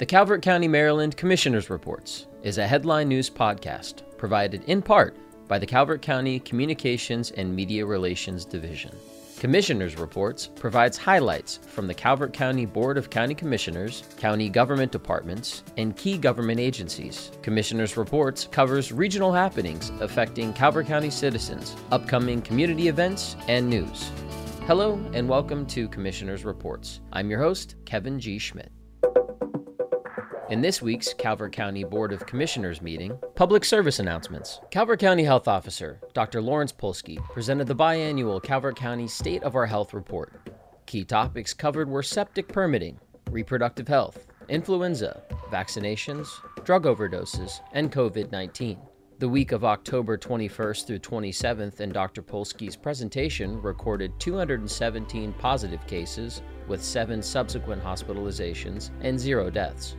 The Calvert County, Maryland Commissioner's Reports is a headline news podcast provided in part by the Calvert County Communications and Media Relations Division. Commissioner's Reports provides highlights from the Calvert County Board of County Commissioners, county government departments, and key government agencies. Commissioner's Reports covers regional happenings affecting Calvert County citizens, upcoming community events, and news. Hello, and welcome to Commissioner's Reports. I'm your host, Kevin G. Schmidt. In this week's Calvert County Board of Commissioners meeting, public service announcements. Calvert County Health Officer Dr. Laurence Polsky presented the biannual Calvert County State of Our Health report. Key topics covered were septic permitting, reproductive health, influenza, vaccinations, drug overdoses, and COVID 19. The week of October 21st through 27th in Dr. Polsky's presentation recorded 217 positive cases with seven subsequent hospitalizations and zero deaths.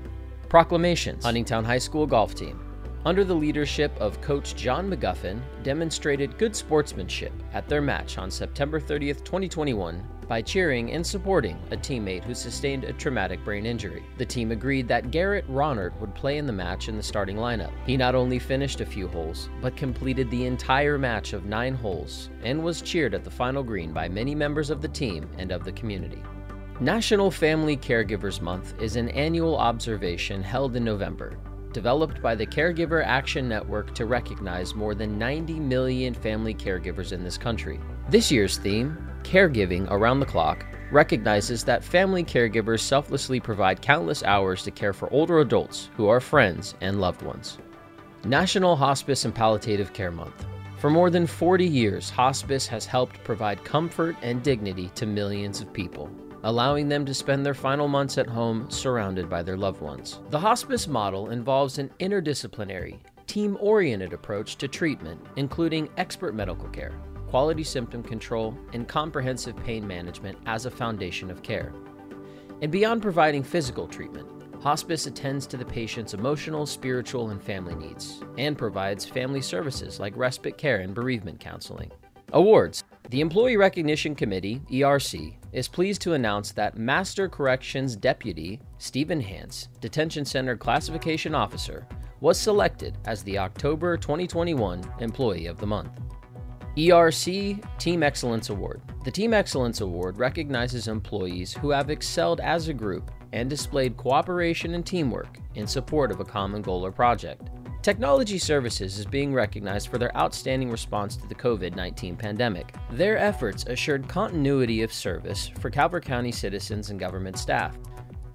Proclamations Huntingtown High School golf team. Under the leadership of coach John McGuffin, demonstrated good sportsmanship at their match on September 30th, 2021 by cheering and supporting a teammate who sustained a traumatic brain injury. The team agreed that Garrett Ronert would play in the match in the starting lineup. He not only finished a few holes, but completed the entire match of nine holes and was cheered at the final green by many members of the team and of the community. National Family Caregivers Month is an annual observation held in November, developed by the Caregiver Action Network to recognize more than 90 million family caregivers in this country. This year's theme, Caregiving Around the Clock, recognizes that family caregivers selflessly provide countless hours to care for older adults who are friends and loved ones. National Hospice and Palliative Care Month. For more than 40 years, hospice has helped provide comfort and dignity to millions of people allowing them to spend their final months at home surrounded by their loved ones. The hospice model involves an interdisciplinary, team oriented approach to treatment, including expert medical care, quality symptom control, and comprehensive pain management as a foundation of care. And beyond providing physical treatment, hospice attends to the patient's emotional, spiritual, and family needs, and provides family services like respite care and bereavement counseling. Awards The Employee Recognition Committee, ERC, is pleased to announce that Master Corrections Deputy Stephen Hance, Detention Center Classification Officer, was selected as the October 2021 Employee of the Month. ERC Team Excellence Award. The Team Excellence Award recognizes employees who have excelled as a group and displayed cooperation and teamwork in support of a common goal or project. Technology Services is being recognized for their outstanding response to the COVID 19 pandemic. Their efforts assured continuity of service for Calvert County citizens and government staff.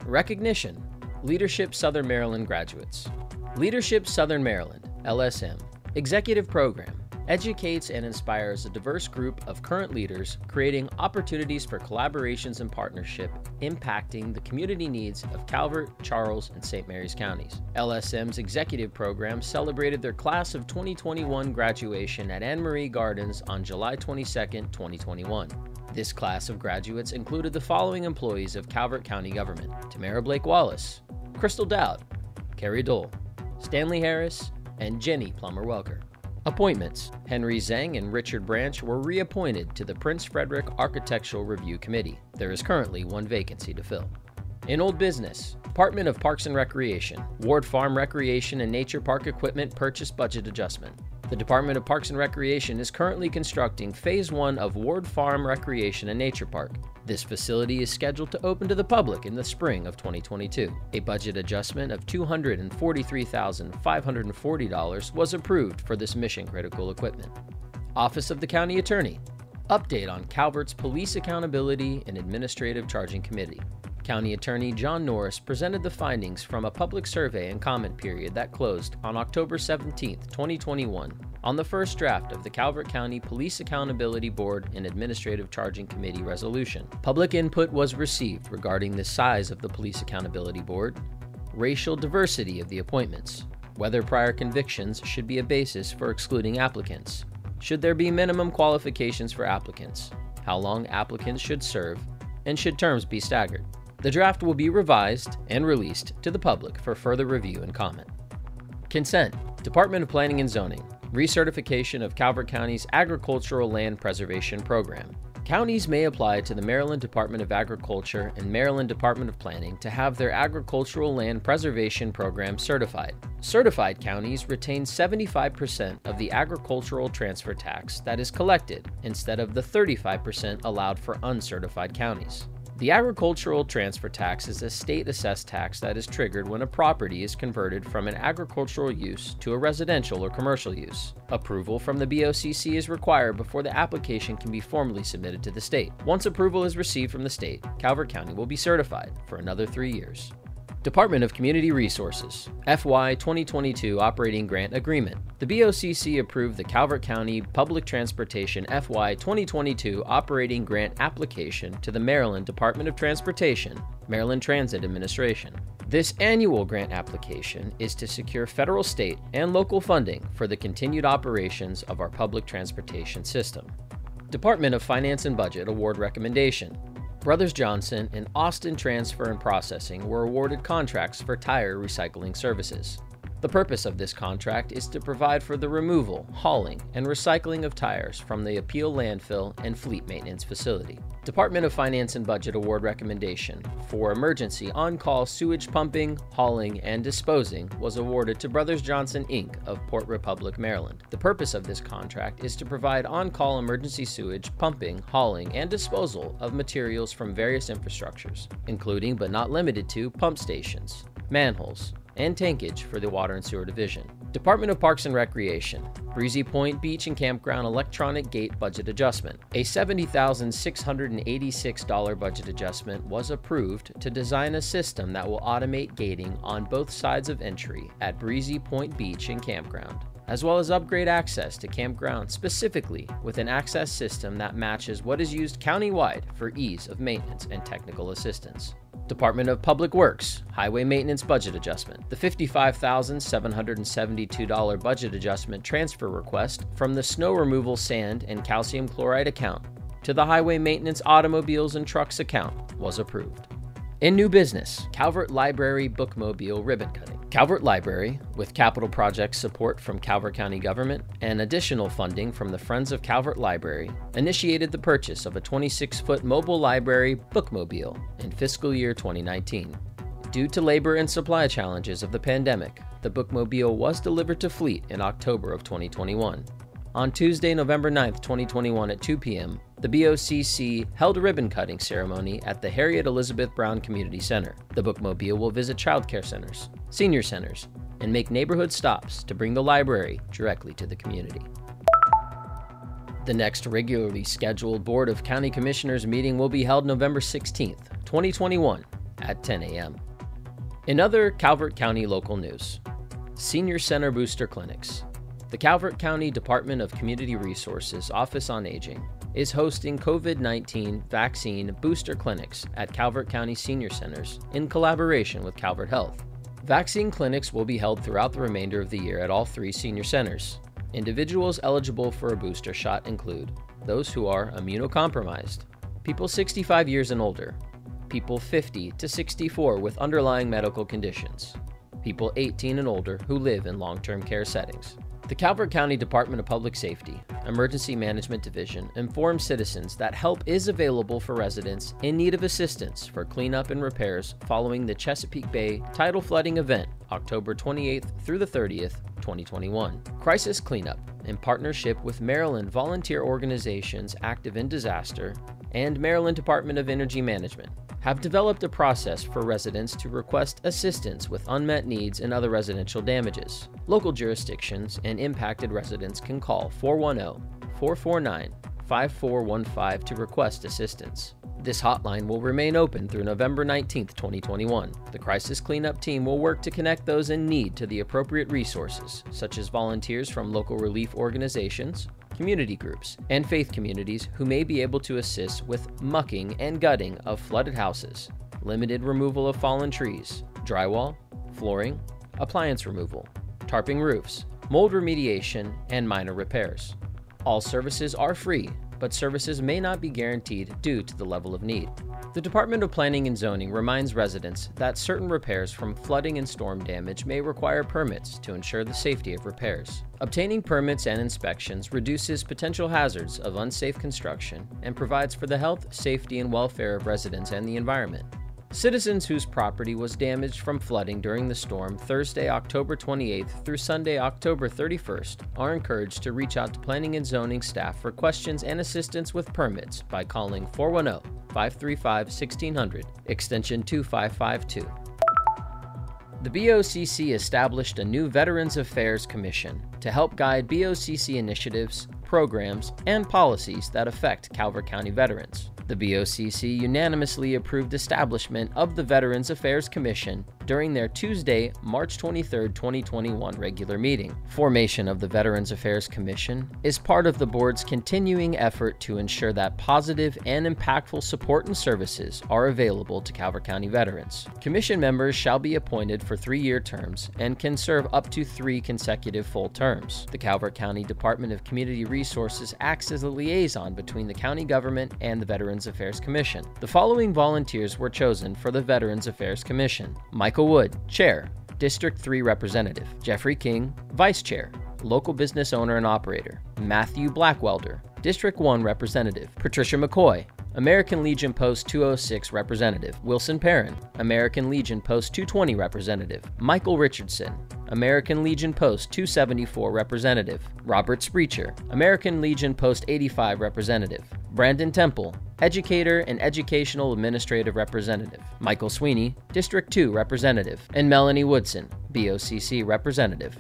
Recognition Leadership Southern Maryland graduates. Leadership Southern Maryland, LSM, Executive Program, educates and inspires a diverse group of current leaders, creating opportunities for collaborations and partnership impacting the community needs of Calvert, Charles, and St. Mary's counties. LSM's executive program celebrated their class of 2021 graduation at Annmarie Gardens on July 22, 2021. This class of graduates included the following employees of Calvert County government Tamara Blake Wallace, Crystal Dowd, Carrie Dole, Stanley Harris, and Jenny Plummer Welker. Appointments Henry Zhang and Richard Branch were reappointed to the Prince Frederick Architectural Review Committee. There is currently one vacancy to fill. In Old Business, Department of Parks and Recreation, Ward Farm Recreation and Nature Park Equipment Purchase Budget Adjustment. The Department of Parks and Recreation is currently constructing Phase 1 of Ward Farm Recreation and Nature Park. This facility is scheduled to open to the public in the spring of 2022. A budget adjustment of $243,540 was approved for this mission critical equipment. Office of the County Attorney Update on Calvert's Police Accountability and Administrative Charging Committee. County Attorney John Norris presented the findings from a public survey and comment period that closed on October 17, 2021, on the first draft of the Calvert County Police Accountability Board and Administrative Charging Committee resolution. Public input was received regarding the size of the Police Accountability Board, racial diversity of the appointments, whether prior convictions should be a basis for excluding applicants, should there be minimum qualifications for applicants, how long applicants should serve, and should terms be staggered. The draft will be revised and released to the public for further review and comment. Consent Department of Planning and Zoning Recertification of Calvert County's Agricultural Land Preservation Program. Counties may apply to the Maryland Department of Agriculture and Maryland Department of Planning to have their agricultural land preservation program certified. Certified counties retain 75% of the agricultural transfer tax that is collected instead of the 35% allowed for uncertified counties. The agricultural transfer tax is a state assessed tax that is triggered when a property is converted from an agricultural use to a residential or commercial use. Approval from the BOCC is required before the application can be formally submitted to the state. Once approval is received from the state, Calvert County will be certified for another three years. Department of Community Resources FY 2022 Operating Grant Agreement. The BOCC approved the Calvert County Public Transportation FY 2022 Operating Grant application to the Maryland Department of Transportation, Maryland Transit Administration. This annual grant application is to secure federal, state, and local funding for the continued operations of our public transportation system. Department of Finance and Budget Award Recommendation Brothers Johnson and Austin Transfer and Processing were awarded contracts for tire recycling services. The purpose of this contract is to provide for the removal, hauling, and recycling of tires from the Appeal landfill and fleet maintenance facility. Department of Finance and Budget award recommendation for emergency on call sewage pumping, hauling, and disposing was awarded to Brothers Johnson Inc. of Port Republic, Maryland. The purpose of this contract is to provide on call emergency sewage pumping, hauling, and disposal of materials from various infrastructures, including but not limited to pump stations, manholes, and tankage for the Water and Sewer Division. Department of Parks and Recreation, Breezy Point Beach and Campground Electronic Gate Budget Adjustment. A $70,686 budget adjustment was approved to design a system that will automate gating on both sides of entry at Breezy Point Beach and Campground as well as upgrade access to campground specifically with an access system that matches what is used countywide for ease of maintenance and technical assistance. Department of Public Works Highway Maintenance Budget Adjustment. The $55,772 budget adjustment transfer request from the snow removal sand and calcium chloride account to the Highway Maintenance Automobiles and Trucks account was approved. In new business, Calvert Library Bookmobile ribbon cutting. Calvert Library, with capital project support from Calvert County government and additional funding from the Friends of Calvert Library, initiated the purchase of a 26 foot mobile library bookmobile in fiscal year 2019. Due to labor and supply challenges of the pandemic, the bookmobile was delivered to Fleet in October of 2021. On Tuesday, November 9, 2021 at 2 p.m., the BOCC held a ribbon cutting ceremony at the Harriet Elizabeth Brown Community Center. The bookmobile will visit childcare centers, senior centers, and make neighborhood stops to bring the library directly to the community. The next regularly scheduled Board of County Commissioners meeting will be held November 16th, 2021 at 10 a.m. In other Calvert County local news, Senior Center Booster Clinics. The Calvert County Department of Community Resources Office on Aging is hosting COVID 19 vaccine booster clinics at Calvert County Senior Centers in collaboration with Calvert Health. Vaccine clinics will be held throughout the remainder of the year at all three senior centers. Individuals eligible for a booster shot include those who are immunocompromised, people 65 years and older, people 50 to 64 with underlying medical conditions, people 18 and older who live in long term care settings. The Calvert County Department of Public Safety, Emergency Management Division informs citizens that help is available for residents in need of assistance for cleanup and repairs following the Chesapeake Bay tidal flooding event, October 28th through the 30th, 2021. Crisis Cleanup, in partnership with Maryland volunteer organizations active in disaster and Maryland Department of Emergency Management, have developed a process for residents to request assistance with unmet needs and other residential damages. Local jurisdictions and impacted residents can call 410 449 5415 to request assistance. This hotline will remain open through November 19, 2021. The Crisis Cleanup Team will work to connect those in need to the appropriate resources, such as volunteers from local relief organizations, community groups, and faith communities who may be able to assist with mucking and gutting of flooded houses, limited removal of fallen trees, drywall, flooring, appliance removal, tarping roofs, mold remediation, and minor repairs. All services are free, but services may not be guaranteed due to the level of need. The Department of Planning and Zoning reminds residents that certain repairs from flooding and storm damage may require permits to ensure the safety of repairs. Obtaining permits and inspections reduces potential hazards of unsafe construction and provides for the health, safety, and welfare of residents and the environment. Citizens whose property was damaged from flooding during the storm Thursday, October 28th through Sunday, October 31st are encouraged to reach out to Planning and Zoning staff for questions and assistance with permits by calling 410 535 1600, extension 2552. The BOCC established a new Veterans Affairs Commission to help guide BOCC initiatives, programs, and policies that affect Calvert County veterans. The BOCC unanimously approved establishment of the Veterans Affairs Commission during their Tuesday, March 23, 2021 regular meeting. Formation of the Veterans Affairs Commission is part of the board's continuing effort to ensure that positive and impactful support and services are available to Calvert County veterans. Commission members shall be appointed for three year terms and can serve up to three consecutive full terms. The Calvert County Department of Community Resources acts as a liaison between the county government and the Veterans Affairs Commission. The following volunteers were chosen for the Veterans Affairs Commission Michael Wood, Chair, District 3 Representative. Jeffrey King, Vice Chair, Local Business Owner and Operator. Matthew Blackwelder, District 1 Representative. Patricia McCoy, American Legion Post 206 Representative. Wilson Perrin, American Legion Post 220 Representative. Michael Richardson, American Legion Post 274 Representative. Robert Spreacher, American Legion Post 85 Representative. Brandon Temple, Educator and Educational Administrative Representative, Michael Sweeney, District 2 Representative, and Melanie Woodson, BOCC Representative.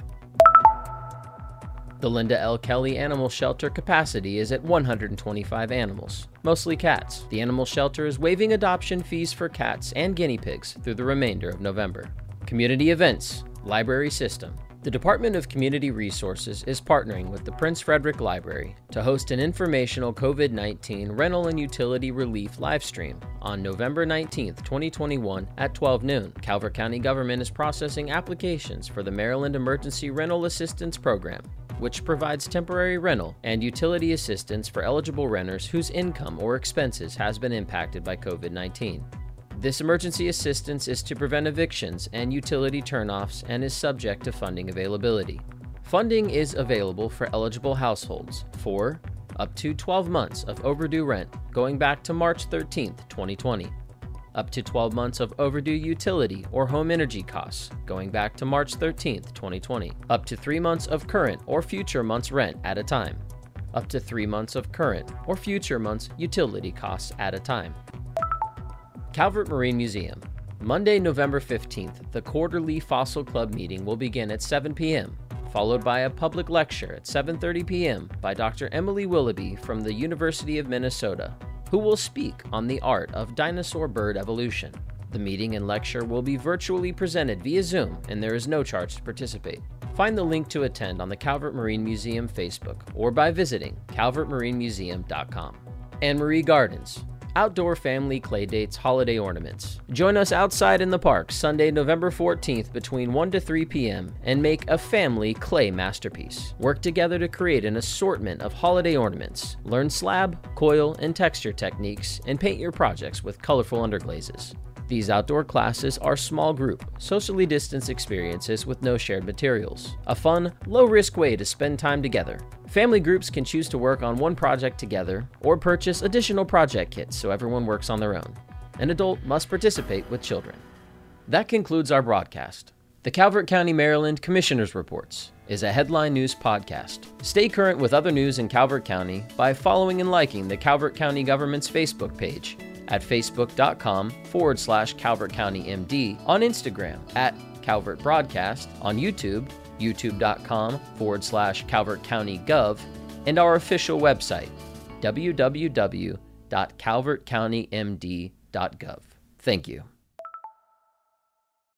The Linda L. Kelly Animal Shelter capacity is at 125 animals, mostly cats. The animal shelter is waiving adoption fees for cats and guinea pigs through the remainder of November. Community events, library system, the Department of Community Resources is partnering with the Prince Frederick Library to host an informational COVID 19 rental and utility relief livestream on November 19, 2021 at 12 noon. Calvert County government is processing applications for the Maryland Emergency Rental Assistance Program which provides temporary rental and utility assistance for eligible renters whose income or expenses has been impacted by COVID 19. This emergency assistance is to prevent evictions and utility turnoffs and is subject to funding availability. Funding is available for eligible households for up to 12 months of overdue rent going back to March 13, 2020, up to 12 months of overdue utility or home energy costs going back to March 13, 2020, up to 3 months of current or future months' rent at a time, up to 3 months of current or future months' utility costs at a time. Calvert Marine Museum. Monday, November 15th, the quarterly Fossil Club meeting will begin at 7 p.m., followed by a public lecture at 7:30 p.m. by Dr. Emily Willoughby from the University of Minnesota, who will speak on the art of dinosaur bird evolution. The meeting and lecture will be virtually presented via Zoom, and there is no charge to participate. Find the link to attend on the Calvert Marine Museum Facebook or by visiting calvertmarinemuseum.com. Annmarie Gardens, outdoor family clay dates, holiday ornaments. Join us outside in the park Sunday, November 14th between 1 to 3 p.m. and make a family clay masterpiece. Work together to create an assortment of holiday ornaments. Learn slab, coil, and texture techniques and paint your projects with colorful underglazes. These outdoor classes are small group, socially distanced experiences with no shared materials. A fun, low risk way to spend time together. Family groups can choose to work on one project together or purchase additional project kits so everyone works on their own. An adult must participate with children. That concludes our broadcast. The Calvert County, Maryland Commissioner's Reports is a headline news podcast. Stay current with other news in Calvert County by following and liking the Calvert County government's Facebook page at facebook.com forward slash Calvert County MD, on Instagram at Calvert Broadcast, on YouTube, youtube.com forward slash Calvert County Gov, and our official website, www.calvertcountymd.gov. Thank you.